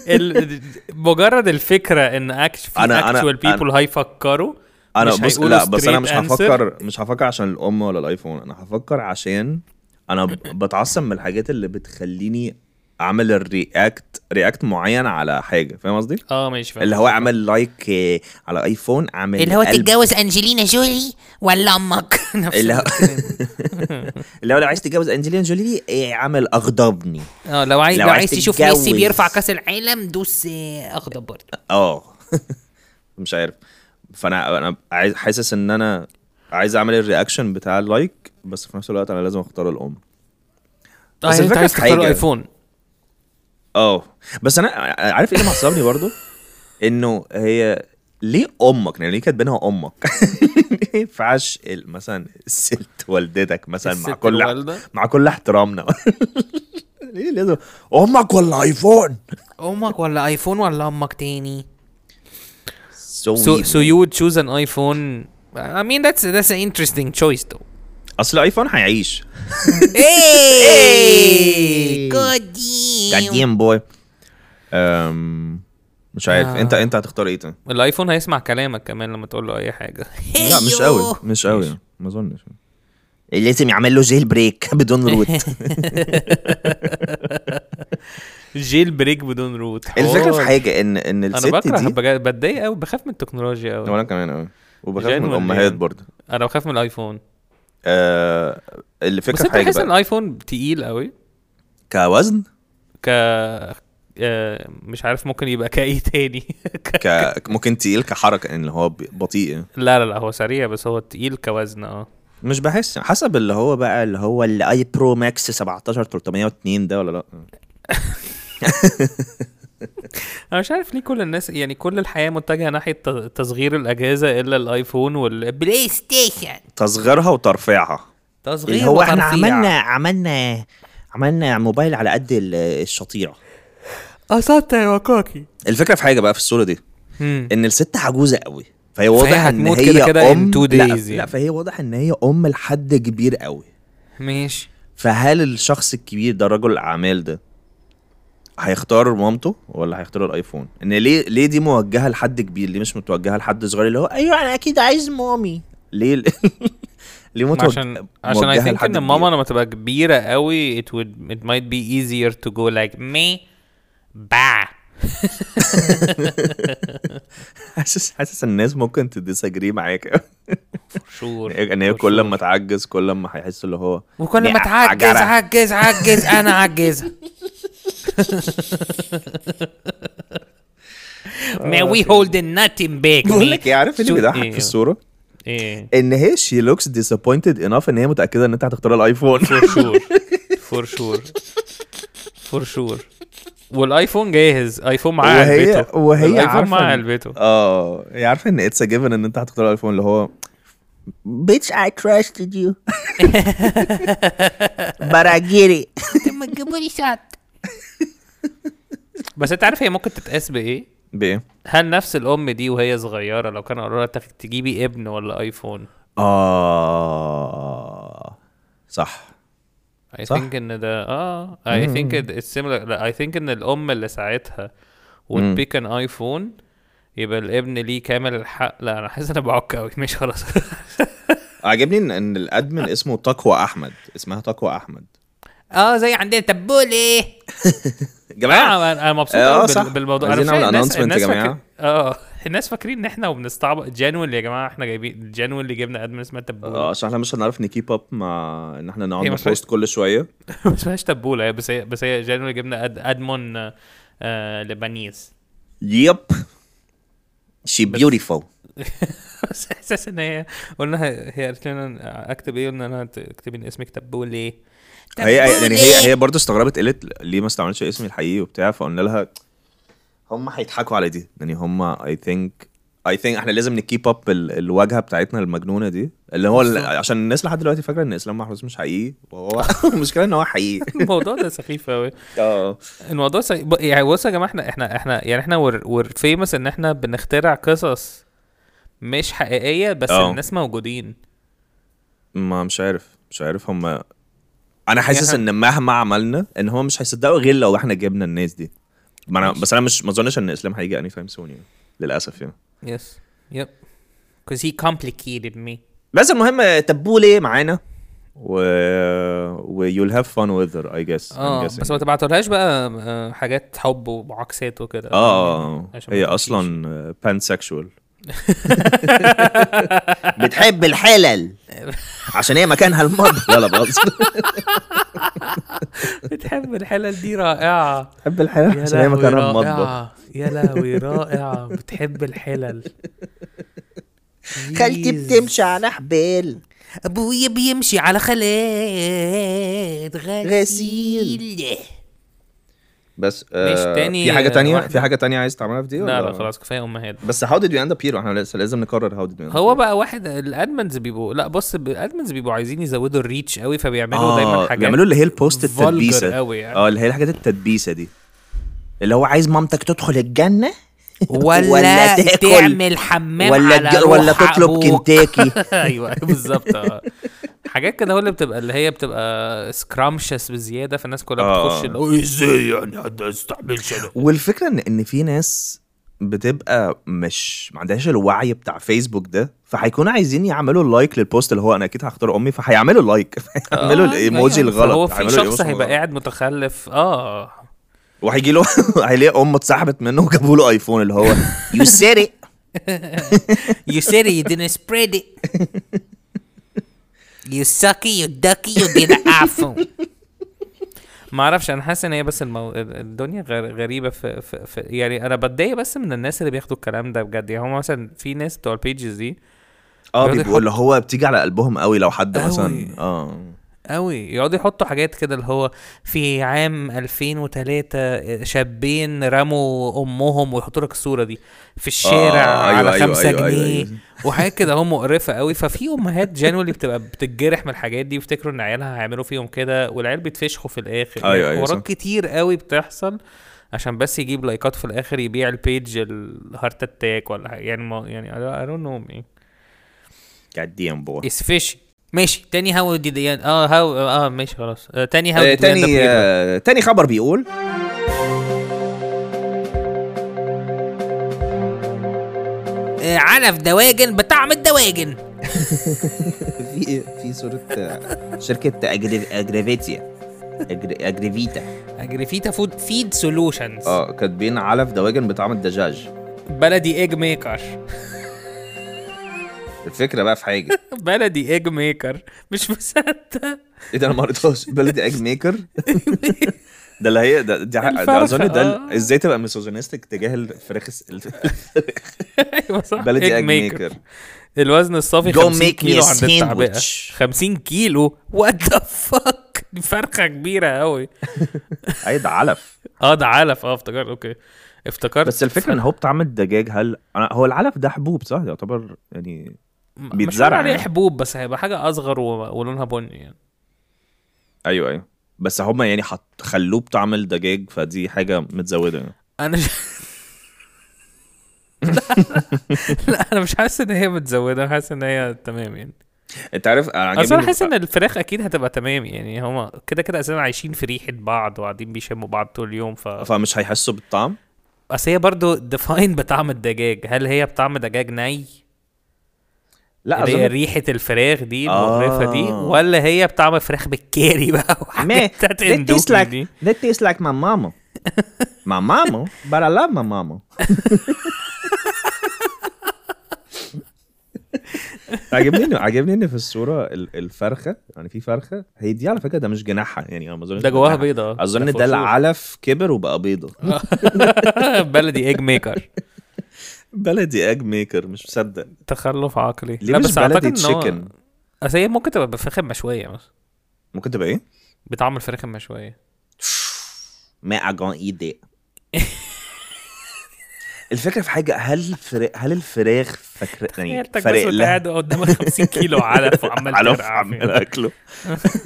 ال- مجرد الفكرة إن اكش في أنا- actual people هيفكروا أنا مش بص لا بس أنا مش. هفكر مش هفكر عشان الأم ولا الأيفون أنا هفكر عشان أنا بتعصب من الحاجات اللي بتخليني اعمل ال react react معين على حاجة فاهم قصدي؟ آه ماشي فاهم اللي هو اعمل like آه، على ايفون اعمل اللي هو. تتجوز أنجلينا جولي ولا أمك؟ [LAUGHS] اللي هو. [LAUGHS] اللي هو لو عايز تتجوز أنجلينا جولي آه، اعمل أغضبني. آه لو عايز لو عايز تشوف. ميسي بيرفع كأس العالم دوس آه، اخضر برضه. آه. [LAUGHS] مش عارف. فأنا أنا عايز حاسس إن أنا عايز أعمل ال reaction بتاع ال like بس في نفس الوقت أنا لازم أختار الأم. بس يعني أنت عايز تختار حاجة. ايفون آه بس أنا عارف إيه اللي معصبني برضو؟ إنه هي ليه أمك؟ يعني ليه كاتبينها أمك؟ ما ينفعش ال- مثلا الست والدتك مثلا مع كل الوالدة؟ مع كل احترامنا؟ [LAUGHS] ليه لازم؟ أمك ولا آيفون؟ أمك ولا آيفون ولا أمك تاني؟ So, so so you would choose an iPhone. I mean that's that's an interesting choice though. أصل الآيفون هيعيش. إيه جودي قديم boy مش عارف آه. انت انت هتختار إيه تاني؟ الايفون هيسمع كلامك كمان لما تقول له اي حاجة لا مش قوي مش قوي ما اظنش لازم يعمل له jailbreak بدون root jailbreak بدون root الفكرة في. حاجة ان ان أنا الست بكره دي بجد- بتضايق قوي بخاف من التكنولوجيا قوي وأنا كمان قوي وبخاف من الامهات؟ برضه أنا بخاف من الايفون آه بس الفكرة انت حاجة بحس ان الايفون تقيل قوي؟ كوزن؟ ك آه، مش عارف ممكن يبقى [LAUGHS] كايه تاني. ك ممكن تقيل كحركة ان هو بطيء. يعني. لا لا لا هو سريع بس هو تقيل كوزن آه. مش بحس حسب اللي هو بقى اللي هو الاي برو ماكس 17 302 ده ولا لا. [LAUGHS] [LAUGHS] أنا مش عارف ليه كل الناس يعني كل الحياة متجهة ناحية تصغير الأجهزة إلا الآيفون والبلاي بلاي ستيشن تصغيرها وترفيعها تصغير اللي هو إحنا. عملنا عملنا عملنا موبايل على قد ال- الشطيرة قصدت يا وكاكي الفكرة في حاجة بقى في الصورة دي مم. إن الست عجوزة قوي فهي واضح إن هي كده كده ام لا, days لا يعني. فهي واضح إن هي أم لحد كبير قوي ماشي فهل الشخص الكبير ده رجل الاعمال ده هيختار مامته ولا هيختار الايفون؟ إن ليه ليه دي موجهة لحد كبير؟ ليه مش متوجهة لحد صغير اللي هو أيوه أنا أكيد عايز مامي. ليه [LAUGHS] ليه متوجه عشان عشان think لحد إن ماما؟ لما تبقى كبيرة قوي it would it might be easier to go like me با [LAUGHS] حاسس حاسس الناس ممكن تديسجري معاك. [LAUGHS] شور إن هي كل ما تعجز كل ما هيحس اللي هو وكل ما تعجز. عجز عجز أنا عجزها [LAUGHS] May we hold the nothing back بقول لك إيه عارف اللي بيضحك إيه؟ في الصورة؟ إيه. إن هي شي لوكس disappointed enough إن هي متأكدة إن أنت هتختار الآيفون. فور شور فور شور فور شور والآيفون جاهز آيفون معاه وهي علبته وهي الآيفون عارفة معاه إن- علبته آه هي عارفة إن اتس جيفن إن أنت هتختار الآيفون اللي هو Bitch, I trusted you. [LAUGHS] but I get it. ما تجيبولي شات. [LAUGHS] بس أنت عارف هي ممكن تتقاس بإيه؟ بإيه؟ هل نفس الأم دي وهي صغيرة لو كانوا قالوا لها تجيبي ابن ولا آيفون آه صح I صح. think إن ده آه. I think it- it's similar. لا I think إن الأم اللي ساعتها would pick an ايفون يبقى الابن ليه كامل الحق. لا أنا حاسس أنا بعك قوي مش خلاص. [LAUGHS] عجبني ان إن الأدمن اسمه تقوى أحمد. اسمها تقوى أحمد. آه زي عندنا. تبولي يا [LAUGHS] جماعة؟ آه أنا مبسوط آه، بالموضوع. نعمل الناس- يا الناس جماعة. فاكر- آه. الناس فاكرين إن إحنا وبنستعبط. جانوين يا جماعة إحنا جايبين جانوين اللي جبنا ادمن اسمها تبوله آه عشان إحنا مش هنعرف نكيب اب مع إن إحنا نقعد نبوست كل شوية. [LAUGHS] ما اسمهاش تبوله هي بس هي بس هي جانوين اللي جبنا أد آدمون آه، لبنيز يب شي بيوتيفول بس إحساس إن هي قلنا هي قالت لنا أكتب إيه؟ قلنا لها اكتبي اسمك تبولي. هي يعني هي هي برضه استغربت قالت ليه ما استعملتش اسمي الحقيقي وبتاع؟ فقلنا لها هم هيضحكوا على دي. يعني هم I think I think إحنا لازم نـ keep up الواجهة بتاعتنا المجنونة دي. اللي هو ال- عشان الناس لحد دلوقتي فاكرة إن إسلام محروس مش حقيقي. وهو [LAUGHS] المشكلة إن هو حقيقي. [LAUGHS] الموضوع ده سخيف قوي آه. الموضوع سي... ب- يعني بصوا يا جماعة إحنا إحنا إحنا يعني إحنا we're we're famous إن إحنا بنخترع قصص مش حقيقية بس آه. الناس موجودين. ما مش عارف. مش عارف هم أنا حاسس يعني إن مهما عملنا إن هم مش هيصدقوا غير لو إحنا جبنا الناس دي. ما أنا بس أنا مش ما أظنش إن إسلام هيجي anytime soon يعني. للأسف يعني. yes yep cause he complicated me. بس المهم تبولي معانا؟ و و you'll have fun with her I guess. آه. بس ما تبعتولهاش بقى آه، حاجات حب وعكسات وكده. آه عشان هي ما أصلا pansexual. [LAUGHS] بتحب الحلل. عشان هي مكانها المطبخ لا لا بهزر بتحب الحلل دي رائعة. بحب الحلال عشان هي مكانها المطبخ يا لهوي رائعة. بتحب الحلل. [LAUGHS] خالتي. بتمشي على حبال. أبويا بيمشي على خالات غسيل. بس آه تاني في حاجة تانية واحدة. في حاجة تانية عايز تعملها في دي لا؟ لا خلاص كفاية امهات بس how did you end up here إحنا لسه لازم نكرر you end up هو. بقى واحد الأدمنز بيبقوا لا بص الأدمنز بيبقوا عايزين يزودوا الريتش قوي فبيعملوا آه دايما حاجات بيعملوا اللي هي البوست التدبيسة قوي يعني. آه اللي هي الحاجات التدبيسة دي اللي هو عايز مامتك تدخل الجنة ولا, [LAUGHS] ولا تاكل. تعمل حمام ولا على ولا تطلب أبوك. [LAUGHS] كنتاكي. [LAUGHS] أيوه بالظبط آه. حاجات كده هو اللي بتبقى اللي هي بتبقى سكرامشس بزيادة فالناس كلها آه. بتخش اللي هو إزاي يعني حد يستحملش أنا والفكرة إن إن في ناس بتبقى مش ما عندهاش الوعي بتاع فيسبوك ده فهيكونوا عايزين يعملوا like لل post اللي هو أنا أكيد هختار أمي فهيعملوا like هيعملوا آه، الإيموجي أيوة. الغلط فهو في شخص هيبقى. قاعد متخلف آه وهيجي له [LAUGHS] هيلاقي أمه اتسحبت منه وجابوا له آيفون اللي هو You said it. [LAUGHS] You said it, you didn't spread it. You sucky, you ducky, you get an iPhone. ما أعرفش أنا حاسس إن هي بس المو... الدنيا غير... غريبة في... في... في يعني أنا بتضايق بس من الناس اللي بياخدوا الكلام ده بجد يعني هم مثلا في ناس بتوع البيجز دي آه بيبقوا اللي هو بتيجي على قلبهم قوي لو حد. مثلا آه قوي. يقعدوا يحطوا حاجات كده اللي هو في عام 2003 شابين رموا أمهم ويحطوا لك الصورة دي في الشارع آه، على أيوة، أيوة، خمسة أيوة، جنيه. أيوة. وحاجات كده هم مقرفة قوي. ففي أمهات جنولي بتبقى بتتجرح من الحاجات دي ويفتكروا إن عيالها هيعملوا فيهم كده والعيال بيتفشخوا في الآخر. أيوة، يعني أيوة، حوارات صح. كتير قوي بتحصل عشان بس يجيب لايكات في الآخر يبيع البيج الهارت اتاك ولا حاجة. يعني ما يعني I don't know man. قديم بو It's fishy. ماشي. تاني هاو دي آه هاو آه ماشي خلاص. آه تاني هاو آه، تاني آه، تاني خبر بيقول علف دواجن بطعم الدواجن. [LAUGHS] في في صورة آه، شركة أجريف- أجريفيتيا. أجر- أجريفيتا. أجريفيتا فود فيد سولوشنز آه كاتبين علف دواجن بطعم الدجاج. بلدي ايج ميكر الفكرة بقى في حاجة. [LAUGHS] بلدي ايج ميكر مش مصدق. [LAUGHS] إيه ده أنا ما قريتهاش. بلدي ايج ميكر [LAUGHS] ده اللي هي ده دي, أظن ده آه. إزاي تبقى ميسوجينستك تجاه الفراخ أيوه صح. بلدي ايج ميكر الوزن الصافي Go 50 make me كيلو عند التعبئة. sandwich. 50 كيلو؟ what the fuck دي فرخة كبيرة قوي أي ده علف. آه ده علف. آه افتكرت. okay. افتكرت. بس الفكرة إن هو بطعم الدجاج هل هو العلف ده حبوب صح؟ يعتبر يعني بيتزرع عليه يعني. حبوب بس هيبقى حاجة أصغر. ولونها بني يعني أيوه أيوه بس هم يعني حط خلوه بطعم الدجاج فدي حاجة متزودة يعني. أنا ش... [LAUGHS] لا, لا أنا مش حاسس إن هي متزودة أنا حاسس إن هي تمام يعني أنت عارف أنا أصل أنا عاجبني حاسس إن الفراخ أكيد هتبقى تمام يعني هما كده كده أساسا عايشين في ريحة بعض وقاعدين بيشموا بعض طول اليوم ف فمش هيحسوا بالطعم أصل هي برضه define بطعم الدجاج هل هي بطعم دجاج ني لا اللي هي أظن ريحة الفراخ دي المقرفة دي آه. ولا هي بطعم فراخ بالكاري بقى [LAUGHS] وحاجات اندومي like دي. that tastes like my mama. My mama? But I love my mama. [LAUGHS] عجبني عجبني ان في الصورة ال- الفرخة يعني في فرخة هي دي على فكرة ده مش جناحها يعني ما اظنش ده جواها. بيضة. أظن ده. العلف كبر وبقى بيضة. [LAUGHS] بلدي ايج ميكر بلدي اج ميكر مش مصدق. تخلف عقلي. ليه مش بلدي تشيكن أصل هي ممكن تبقى بفراخ مشويه مثلا ممكن تبقى إيه؟ بطعم الفراخ المشويه ما اجون ايدي [LAUGHS] الفكرة في حاجة هل الفراخ هل الفراخ فاكره يعني بس وانت لها؟ قاعد قدامك 50 كيلو علف وعمال علف ترقع عمال. أكله.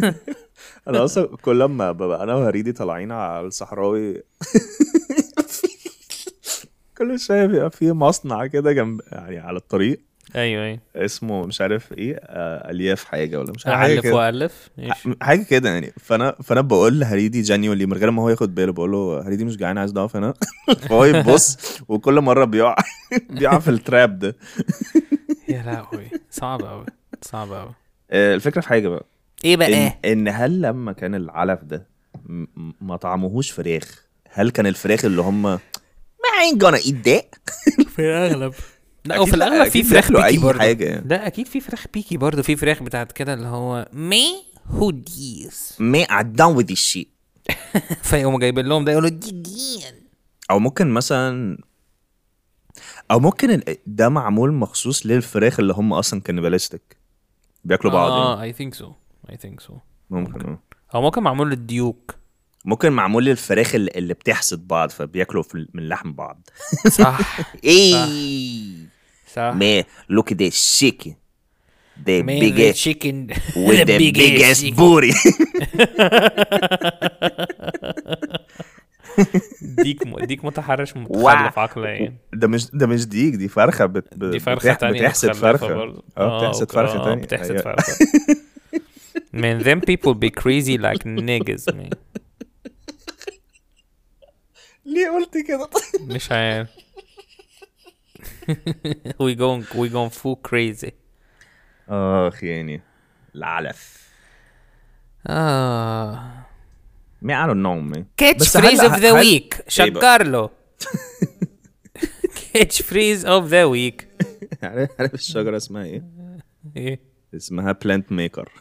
[LAUGHS] أنا أصلا كل ما ببقى أنا وهريدي طالعين على الصحراوي. [LAUGHS] كل شوية بيبقى في مصنع كده جنب يعني على الطريق. أيوه أيوه. اسمه مش عارف إيه آه، ألياف حاجة ولا مش عارف. حاجة اعلف كده. وألف. حاجة كده يعني. فانا فأنا بقول لهريدي جانيولي من غير ما هو ياخد باله بقول له هريدي مش جعان عايز نقف هنا؟ [LAUGHS] فهو يبص وكل مرة بيقع [LAUGHS] بيقع في التراب ده. يا لهوي. صعب قوي صعب قوي آه، الفكرة في حاجة بقى. إيه بقى؟ ان هل لما كان العلف ده ما طعمهوش فراخ هل كان الفراخ اللي هم ما ain't gonna eat that [LAUGHS] في الأغلب. لا أكيد وفي لا، الأغلب في فراخ بيكي برضه. يعني. لا أكيد في فراخ بيكي برضه. في فراخ بتاعت كده اللي هو مي هو ديز me I'm done with this shit? [LAUGHS] فيقوموا جايبين لهم ده يقولوا دي جين أو ممكن مثلا أو ممكن ده معمول مخصوص للفراخ اللي هم أصلا cannibalistic بياكلوا بعض يعني. آه I think so I think so ممكن آه. أو ممكن معمول للديوك. ممكن معمول للفراخ اللي, اللي بتحسد بعض فبياكلوا من لحم بعض. [LAUGHS] صح. إيه. صح. man look at that chicken. The Man, big the ass chicken with the big big ass ass chicken. booty. [LAUGHS] [LAUGHS] ديك م... ديك متحرش. متخلف عقليا. ده مش ده مش ديك دي فرخة بت... ب... دي فرخة بتح... تانية بتحسد فرخة. آه بتحسد. فرخة آه، تانية. بتحسد فرخة. Man, them people be crazy like niggas, man. ليه قلت كده مش عارف. [LAUGHS] we going we going full crazy. آخ يعني العلف آه. ما I don't know man catch phrase of the week شكر له. catch phrase of the week. عارف الشجرة اسمها إيه؟ إيه اسمها plant maker [LAUGHS]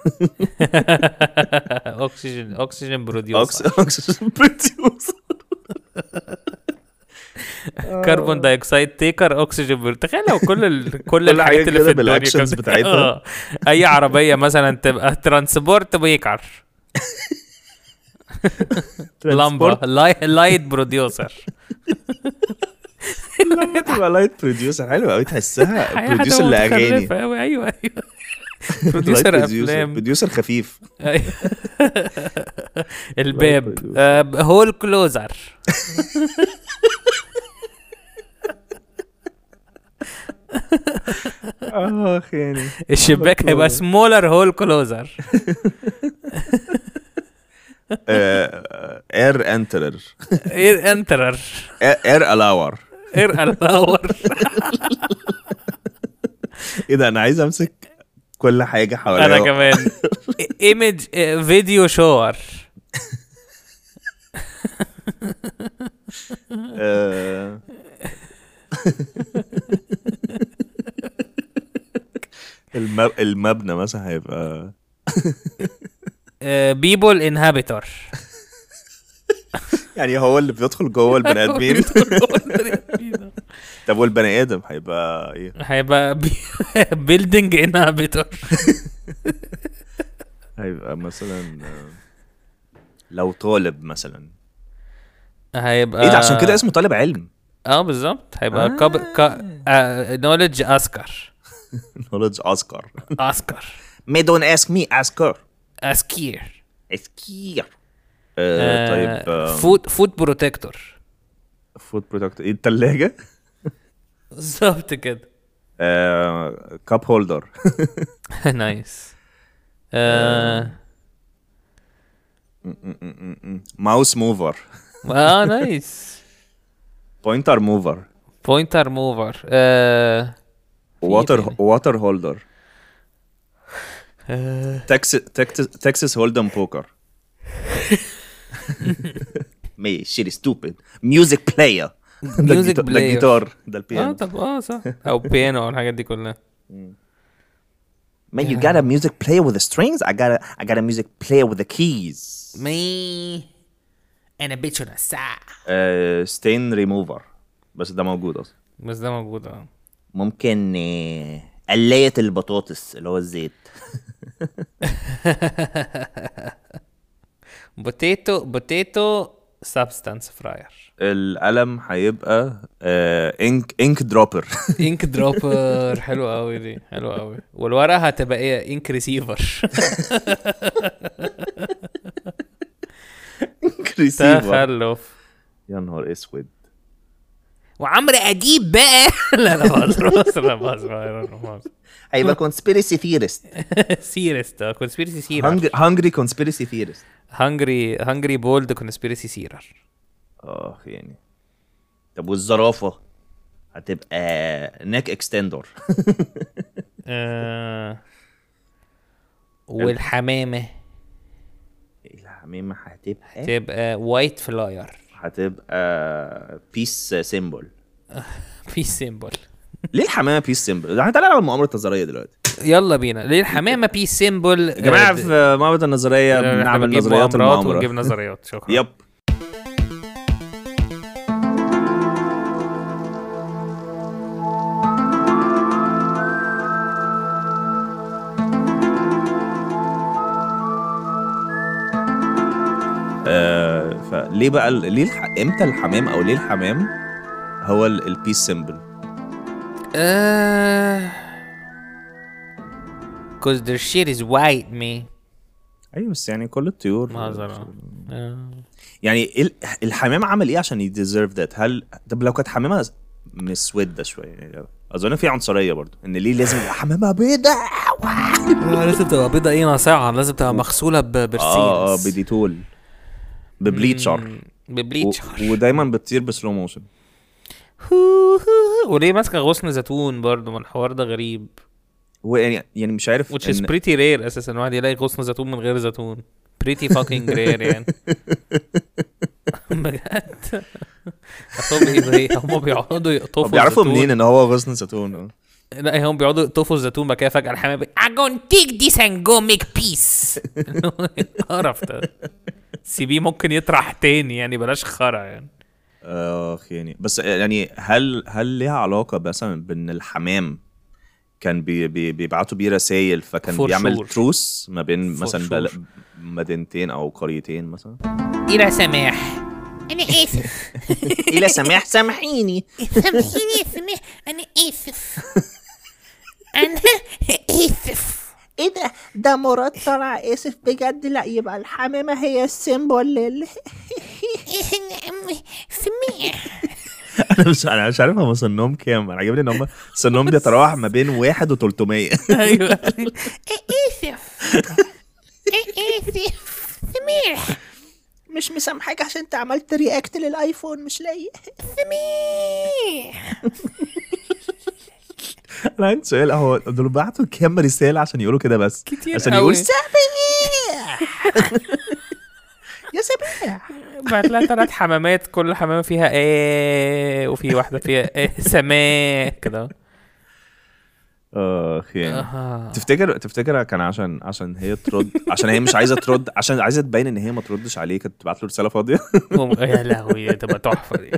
oxygen oxygen producer. oxygen producer carbon dioxide taker أكسجين بر- تخيل لو كل ال... [LAUGHS] كل الحاجات اللي في الدنيا. كانت- [LAUGHS] بتاعتها. آه. أي عربية مثلا تبقى transport maker [LAUGHS] لمبه ligh... light producer. تبقى light producer. حلو قوي تحسها producer لأغاني. أوي، أيوه أيوه. producer أفلام. producer خفيف. أيوة. الباب. آه، hole closer. اخ يعني الشباك هيبقى smaller hole closer air enterer air enterer air allower air allower إيه ده أنا عايز أمسك كل حاجة حواليا. أنا كمان. image video shower آه، [LAUGHS] [LAUGHS] المب... المبنى مثلا هيبقى [LAUGHS] people inhabitor [LAUGHS] يعني هو اللي بيدخل جوه البني [LAUGHS] آدمين. طب والبني آدم هيبقى إيه؟ هيبقى building inhabitor هيبقى مثلا آه، لو طالب مثلا. هيبقى إيه ده؟ عشان كده اسمه طالب علم. آه بالظبط هيبقى cup knowledge asker knowledge asker asker don't ask me ask her ask her ask her آه طيب آه، food food protector food product إيه التلاجة؟ [LAUGHS] بالظبط كده. آه cup holder nice mouse mover آه nice pointer mover pointer mover آه water تاني؟ water holder آه، Texas Texas Texas hold'em poker me shit stupid music player Music ده player. الجيتار ده آه البيانو طب آه صح أو بيانو أو الحاجات دي كلها Man, you got a music player with the strings? I got a I got a music player with the keys. me أنا bitch الساعة Uh, stain remover. بس ده موجود أصلا. بس ده موجود آه. ممكن آه، قلاية البطاطس اللي هو الزيت. potato potato substance fryer القلم هيبقى ink ink dropper ink dropper حلو قوي دي حلو قوي والورقة هتبقى إيه؟ ink receiver [LAUGHS] ريسيفر تخلف. يا نهار أسود. وعمرو أديب بقى. [LAUGHS] لا لا بهزر بهزر لا بهزر هيبقى conspiracy theorist. theorist. conspiracy theorist hungry, hungry conspiracy theorist. hungry hungry bald conspiracy theorist آه يعني. طب والزرافة؟ هتبقى neck extender آه، [LAUGHS] والحمامة. الحمامة هتبقى تبقى white flyer هتبقى peace symbol peace symbol ليه الحمامة peace symbol؟ هنتعلم على المؤامرة النظرية دلوقتي. يلا بينا. ليه الحمامة peace symbol يا جماعة في معبد النظرية بنعمل نظريات المؤامرة. ونجيب نظريات. شكرا. yep. آه فليه بقى ليه الح... إمتى الحمام أو ليه الحمام هو ال peace symbol آه... Cause their shit is white me. أيوه بس يعني كل الطيور معذرة آه. يعني ال- الحمام عمل إيه عشان ي deserve that هل طب لو كانت حمامة مسودة شوية يعني أظن في عنصرية برضو إن ليه لازم يبقى حمامة بيضاء لازم تبقى بيضة إيه؟ ناصعة لازم تبقى مغسولة برسيلس آه آه بديتول. ب bleacher. ب bleacher. و... ودايما بتطير ب slow motion وليه ماسكة غصن زيتون برضه ما الحوار ده غريب. ويعني يعني مش عارف which is pretty rare أساسا الواحد يلاقي غصن زيتون من غير زيتون. Pretty fucking rare يعني. [LAUGHS] بجد. هم بي- هم بيقعدوا يقطفوا بيعرفوا. منين إن هو غصن زيتون. لا هم بيقعدوا يقطفوا الزيتون بعد كده فجأة الحمام. I'm gonna take this and go make peace. [LAUGHS] [LAUGHS] قرف ده سيبيه ممكن يطرح تاني يعني بلاش خرا يعني. اخ يعني. بس يعني هل هل ليها علاقة مثلا بإن الحمام كان بي بي بيبعتوا بيه رسائل فكان For بيعمل sure. تروس ما بين For مثلا sure. بل... مدينتين أو قريتين مثلا؟ إلى سماح. أنا آسف. [LAUGHS] إلى سماح. سامحيني. سامحيني يا سماح. أنا آسف. [LAUGHS] أنا آسف. إيه ده؟ ده مراد طلع آسف بجد. لا يبقى الحمامة هي السيمبل لل سماح [LAUGHS] أنا مش أنا مش عارف هم سنهم كام. أنا عاجبني إن هم سنهم بيتراوح ما بين واحد و 300 [LAUGHS] أيوه آسف آسف سماح مش مسامحاك عشان أنت عملت رياكت للآيفون مش لاقي. سماح [LAUGHS] [LAUGHS] أنا عندي سؤال. هو دول بعتوا كام رسالة عشان يقولوا كده بس؟ كتير عشان. يقول [LAUGHS] يا سماح بعت لها ثلاث حمامات كل حمامة فيها إيه وفي واحدة فيها إيه سماه كده. اخ يعني آه. تفتكر تفتكر كان عشان عشان هي ترد عشان هي مش عايزة ترد عشان عايزة تبين إن هي ما تردش عليه كانت تبعت له رسالة فاضية يا لهوي دي تبقى تحفة دي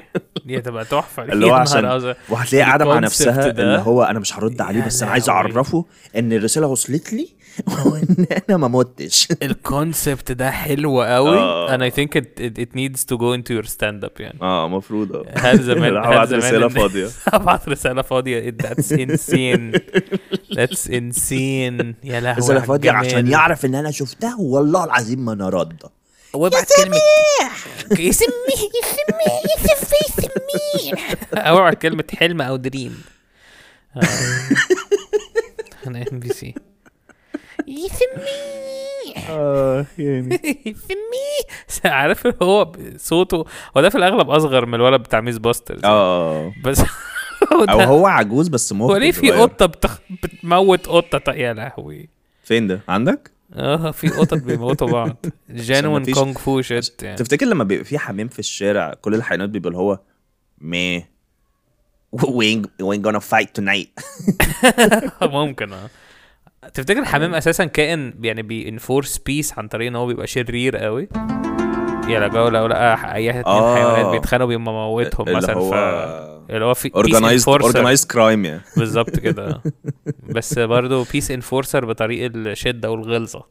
دي تبقى تحفة دي اللي هو عشان. وهتلاقيها قاعدة مع نفسها. اللي هو أنا مش هرد عليه بس أنا عايز. أعرفه إن الرسالة وصلت لي وان [LAUGHS] أنا ما متش. الكونسبت ده حلو قوي. and I think it, it, it needs to go into your stand up يعني. آه المفروض آه هل زمان [LAUGHS] ابعت زمان رسالة فاضية. [LAUGHS] ابعت رسالة فاضية. That's insane. That's insane. يا لهوي رسالة فاضية. عشان يعرف إن أنا شفتها والله العظيم ما أنا راده وابعت كلمه يسميه يسميه يسميه يسميه. أو أبعت كلمة حلم أو دريم. أنا ام بي سي يسميه آه يعني. [LAUGHS] يسميه عارف هو صوته هو ده في الأغلب أصغر من الولد بتاع ميس باسترز آه. بس أو [LAUGHS] هو عجوز بس مخه هو ليه في. قطة بتخ... بتموت قطة يا لهوي. فين ده؟ عندك؟ آه في قطط بيموتوا بعض. جانوين مفيش- كونغ فو شيت يعني. تفتكر لما بيبقى في حمام في الشارع كل الحيوانات بيبقى اللي هو مي we ain't we ain't gonna fight tonight ممكن آه. تفتكر الحمام أساسا كائن يعني بي enforce peace عن طريق إن هو بيبقى شرير قوي؟ يا لو لو لقى أي اتنين آه. حيوانات بيتخانقوا بيموتهم اللي مثلا هو ف اللي هو في organized. organized crime يعني. [LAUGHS] بالظبط كده. [LAUGHS] بس برضه peace enforcer بطريق الشدة والغلظة.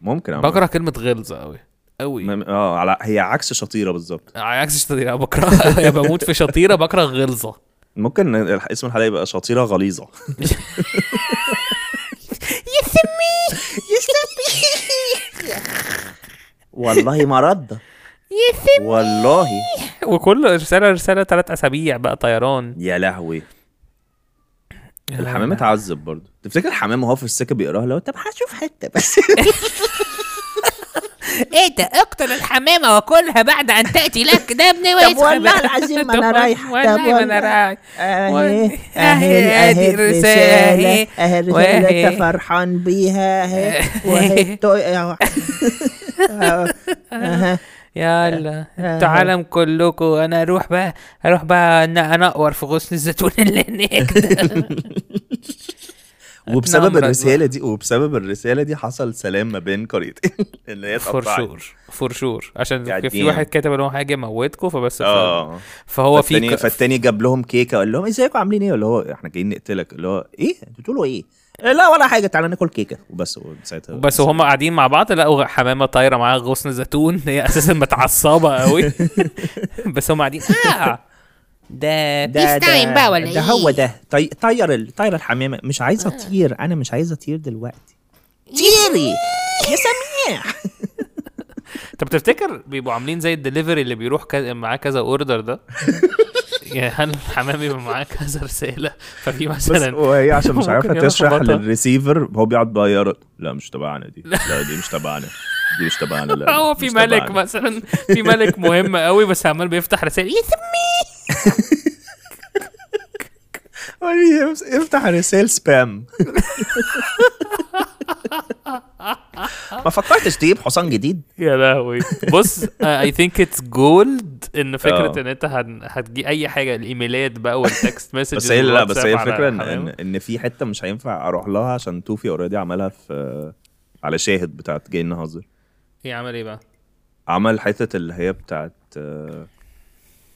ممكن أعمل. بكره كلمة غلظة قوي قوي م- آه على هي عكس شطيرة بالظبط. عكس شطيرة. [LAUGHS] بكره يا بموت في شطيرة بكره غلظة. ممكن اسم الحلقة يبقى شطيرة غليظة. يسميه والله ما رد. يسميه والله. وكل رسالة رسالة ثلاث أسابيع بقى طيران. يا لهوي. الحمام اتعذب برضه. تفتكر الحمام وهو في السكة بيقراها؟ لو طب هشوف حتة بس. [LAUGHS] إيه ده اقتل الحمامة وكلها بعد أن تأتي لك. ده ابن طب والله العظيم ما أنا رايح [LAUGHS] طب والله. أنا رايح اهي اهي الرسالة. الرسالة. اهي وأهي. انت فرحان بيها. اهي [LAUGHS] وهي التو- أها يلا آه. [LAUGHS] أنتوا عالم كلكم. أنا أروح بقى أروح بقى أن- أنقور في غصن الزيتون اللي هناك وبسبب الرسالة دي وبسبب الرسالة دي حصل سلام ما بين قريتين. [LAUGHS] إن هي for sure for sure عشان كان في. واحد كاتب إن هو هيجي يموتكم فبس آه. فهو في فالتاني جاب لهم كيكة قال لهم إزيكم؟ عاملين إيه؟ اللي هو إحنا جايين نقتلك. اللي هو إيه؟ أنتوا بتقولوا إيه؟ "إيه، لا ولا حاجة تعالى ناكل كيكة. وبس ساعتها بس وهم قاعدين مع بعض لقوا حمامة طايرة معاها غصن زيتون هي أساسا متعصبة قوي [LAUGHS] بس هم قاعدين آه! ده ده time بقى ولا ده هو ده. طي... طير ال... طير الحمامة مش عايزة اطير أنا مش عايزة أطير دلوقتي. طيري يا سميح [LAUGHS] طب تفتكر بيبقوا عاملين زي الدليفري اللي بيروح كذا معاه كذا order ده؟ [LAUGHS] يعني هل الحمام بيبقى معاه كذا رسالة؟ ففي بس مثلا وهي عشان مش عارفة تشرح. للريسيفر هو بيقعد بقى يرد لا مش تبعنا دي. لا دي مش تبعنا. دي مش تبعنا لا [LAUGHS] هو في ملك تبعنا. مثلا في ملك مهم قوي بس عمال بيفتح رسائل يسمي وريه، افتح [LAUGHS] رسائل spam [LAUGHS] ما فكرتش تجيب حصان جديد؟ يا لهوي. بص I think it's gold إن فكرة آه. إن أنت هتجي أي حاجة الإيميلات بقى وال text message بس هي لا بس هي الفكرة ان ان, إن في حتة مش هينفع أروح لها عشان توفي already عملها في على شاهد بتاعت جاي نهزر إيه عمل إيه بقى؟ عمل حتة اللي هي بتاعت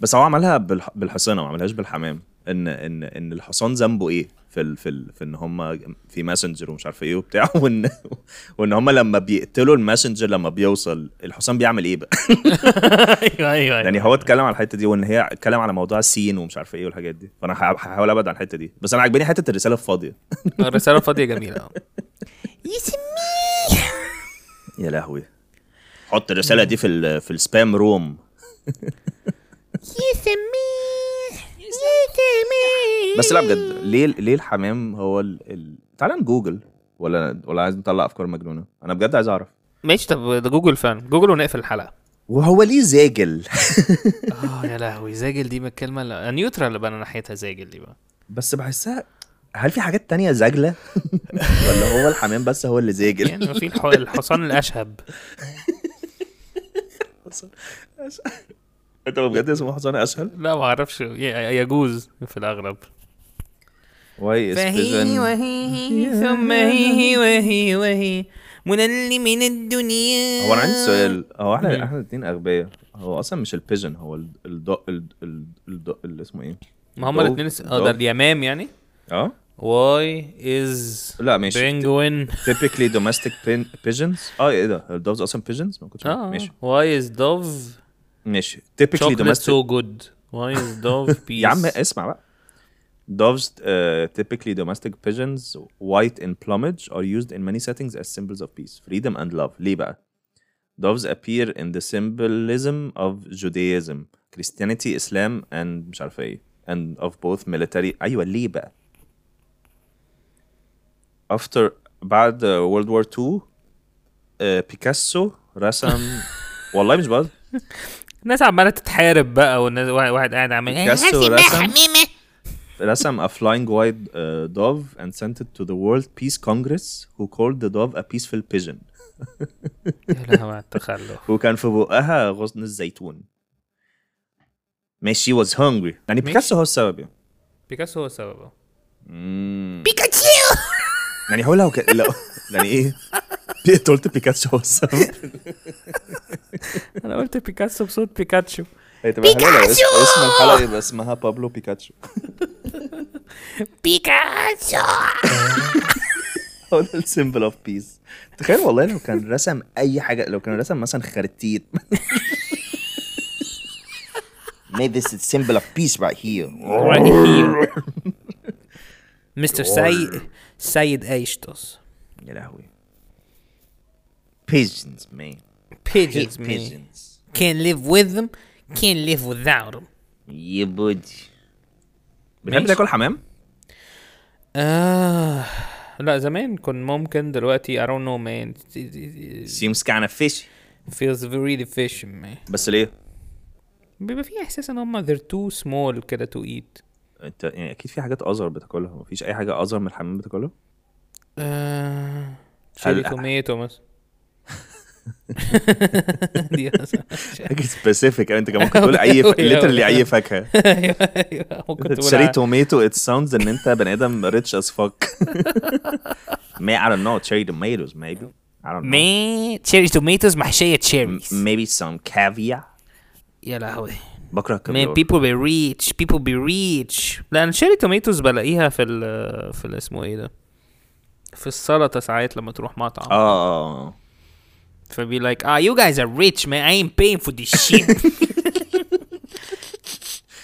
بس هو عملها بالح... بالحصانة ما عملهاش بالحمام. إن إن إن الحصان ذنبه إيه في ال... في ال... في إن هم في messenger ومش عارف إيه وبتاع [LAUGHS] وإن وإن هم لما بيقتلوا ال messenger لما بيوصل الحصان بيعمل إيه بقى؟ [LAUGHS] أيوه أيوه يعني هو اتكلم على الحتة دي وإن هي اتكلم على موضوع السين ومش عارف إيه والحاجات دي. فأنا هح- هحاول أبعد عن الحتة دي. بس أنا عاجباني حتة الرسالة الفاضية. الرسالة فاضيه جميلة. يسميه [LAUGHS] يا لهوي. حط الرسالة دي في ال... في ال spam room. يسميه يسميه بس لا بجد ليه ليه الحمام هو ال... ال... تعال نجوجل. ولا ولا عايز نطلع أفكار مجنونة. أنا بجد عايز أعرف. ماشي طب ده جوجل فعلا. جوجل ونقفل الحلقة. وهو ليه زاجل؟ [LAUGHS] آه يا لهوي زاجل دي من الكلمة اللي... neutral اللي بقى أنا ناحيتها زاجل دي بقى. بس بحسها هل في حاجات تانية زاجلة؟ [LAUGHS] ولا هو الحمام بس هو اللي زاجل؟ يعني في الح... الحصان الأشهب. [LAUGHS] أنت بجد اسمه حصان أسهل؟ لا ما أعرفش. يجوز في الاغلب واي فهي وهي ثم هي وهي وهي. منل من الدنيا. هو أنا عندي سؤال. هو إحنا إحنا الاثنين أغبياء. هو أصلا مش البيجن هو ال ال ال ال ال ال اسمه إيه؟ ما هم. الاثنين. آه ده. اليمام يعني؟ آه. واي از لا ماشي بينجوين typically domestic pin- pigeons اه ايه ده الدوفز اصلا pigeons ما كنتش عارف. اه ماشي واي از دوف ماشي typically chocolate domestic so good واي از دوف بيس [LAUGHS] يا عم اسمع بقى Doves, uh, typically domestic pigeons, white in plumage, are used in many settings as symbols of peace, freedom, and love. ليه بقى؟ Doves appear in the symbolism of Judaism, Christianity, Islam, and مش عارف ايه, and of both military. أيوة ليه بقى؟ After بعد World War II, uh, بيكاسو رسم [LAUGHS] والله مش بقى الناس عمالة تتحارب بقى والناس واحد قاعد عامل بيكاسو حسمة رسم رسم a flying white uh, dove and sent it to the World Peace Congress who called the dove a peaceful pigeon. [LAUGHS] يا لهوي على التخلف. وكان في بقها غصن الزيتون. ماشي she was hungry. يعني بيكاسو هو السبب يعني. بيكاسو هو السبب. بيكاتشيو [LAUGHS] يعني هو لو ك... لو يعني إيه؟ أنت قلت بيكاسو هو السبب أنا قلت بيكاسو بصوت بيكاتشو. هي تبقى حلوة لو اسم, الحلقة يبقى اسمها بابلو بيكاتشو. [LAUGHS] بيكاتشو! [LAUGHS] هو ده ال symbol of peace تخيل والله لو كان رسم أي حاجة لو كان رسم مثلا خرتيت. [LAUGHS] Made this a symbol of peace right here. right here. مستر سيد سيد ايشتوس يا لهوي. Pigeons, man. pigeons man pigeons. can't live with them can't live without them يا بودي. بتحب. تاكل حمام؟ آه لا زمان كان ممكن دلوقتي I don't know man Seems kind of fishy. feels very efficient man بس ليه؟ بيبقى في احساس ان هم they're too small كده to eat انت يعني أكيد في حاجات other بتاكلها مفيش اي حاجة other من الحمام بتاكلها؟ آه cherry tomato مثلا. [LAUGHS] دي حاجة specific انت كان ممكن تقول [LAUGHS] أي. أوي، أوي. literally أي فاكهة. [LAUGHS] أيوه أيوه. ممكن تقول cherry ع- tomato it sounds ان انت بني آدم rich as fuck. May I don't know cherry tomatoes maybe. I don't know. tomatoes محشية M- cherries maybe some caviar. يا لهوي. بكره الكافيار people be rich people be rich. لا أنا cherry tomatoes بلاقيها في ال في اسمه إيه ده؟ في السلطة ساعات لما تروح مطعم. آه آه ف be like ah you guys are rich man. I ain't paying for this shit.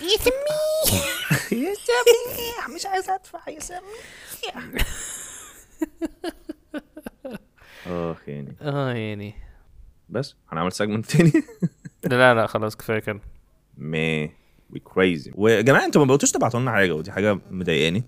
يسميه يا سميح مش عايز ادفع يا سميح آه يعني آه يعني بس هنعمل segment تاني. لا لا لا خلاص كفاية كده. me we crazy ويا جماعة أنتوا ما بقيتوش تبعتوا لنا حاجة ودي حاجة مضايقاني.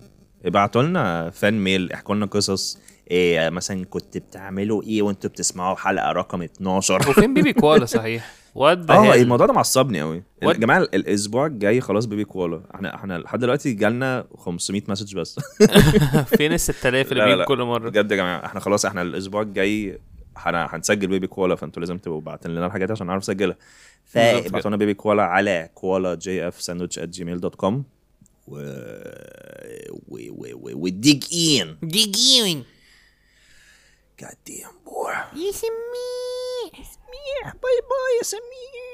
ابعتوا لنا fan mail احكوا لنا قصص إيه مثلا كنت بتعملوا إيه وانتوا بتسمعوا حلقة رقم 12 وفين baby [LAUGHS] koala؟ صحيح. what آه الموضوع ده معصبني قوي? يا جماعة ال- الأسبوع الجاي خلاص بيبي كوالا. إحنا إحنا لحد دلوقتي جالنا 500 مسج بس. [LAUGHS] فين ال 6000 اللي بيجوا. كل مرة؟ بجد يا جماعة إحنا خلاص إحنا الأسبوع الجاي هنسجل بيبي كوالا فانتوا لازم تبقوا باعتين لنا الحاجات عشان نعرف نسجلها. فابعتوا لنا بيبي كوالا على كوالا جي اف ساندوتش ات جيميل دوت كوم و و و و وديج ان ديجيوين God damn boy. يسميه باي باي يا سميح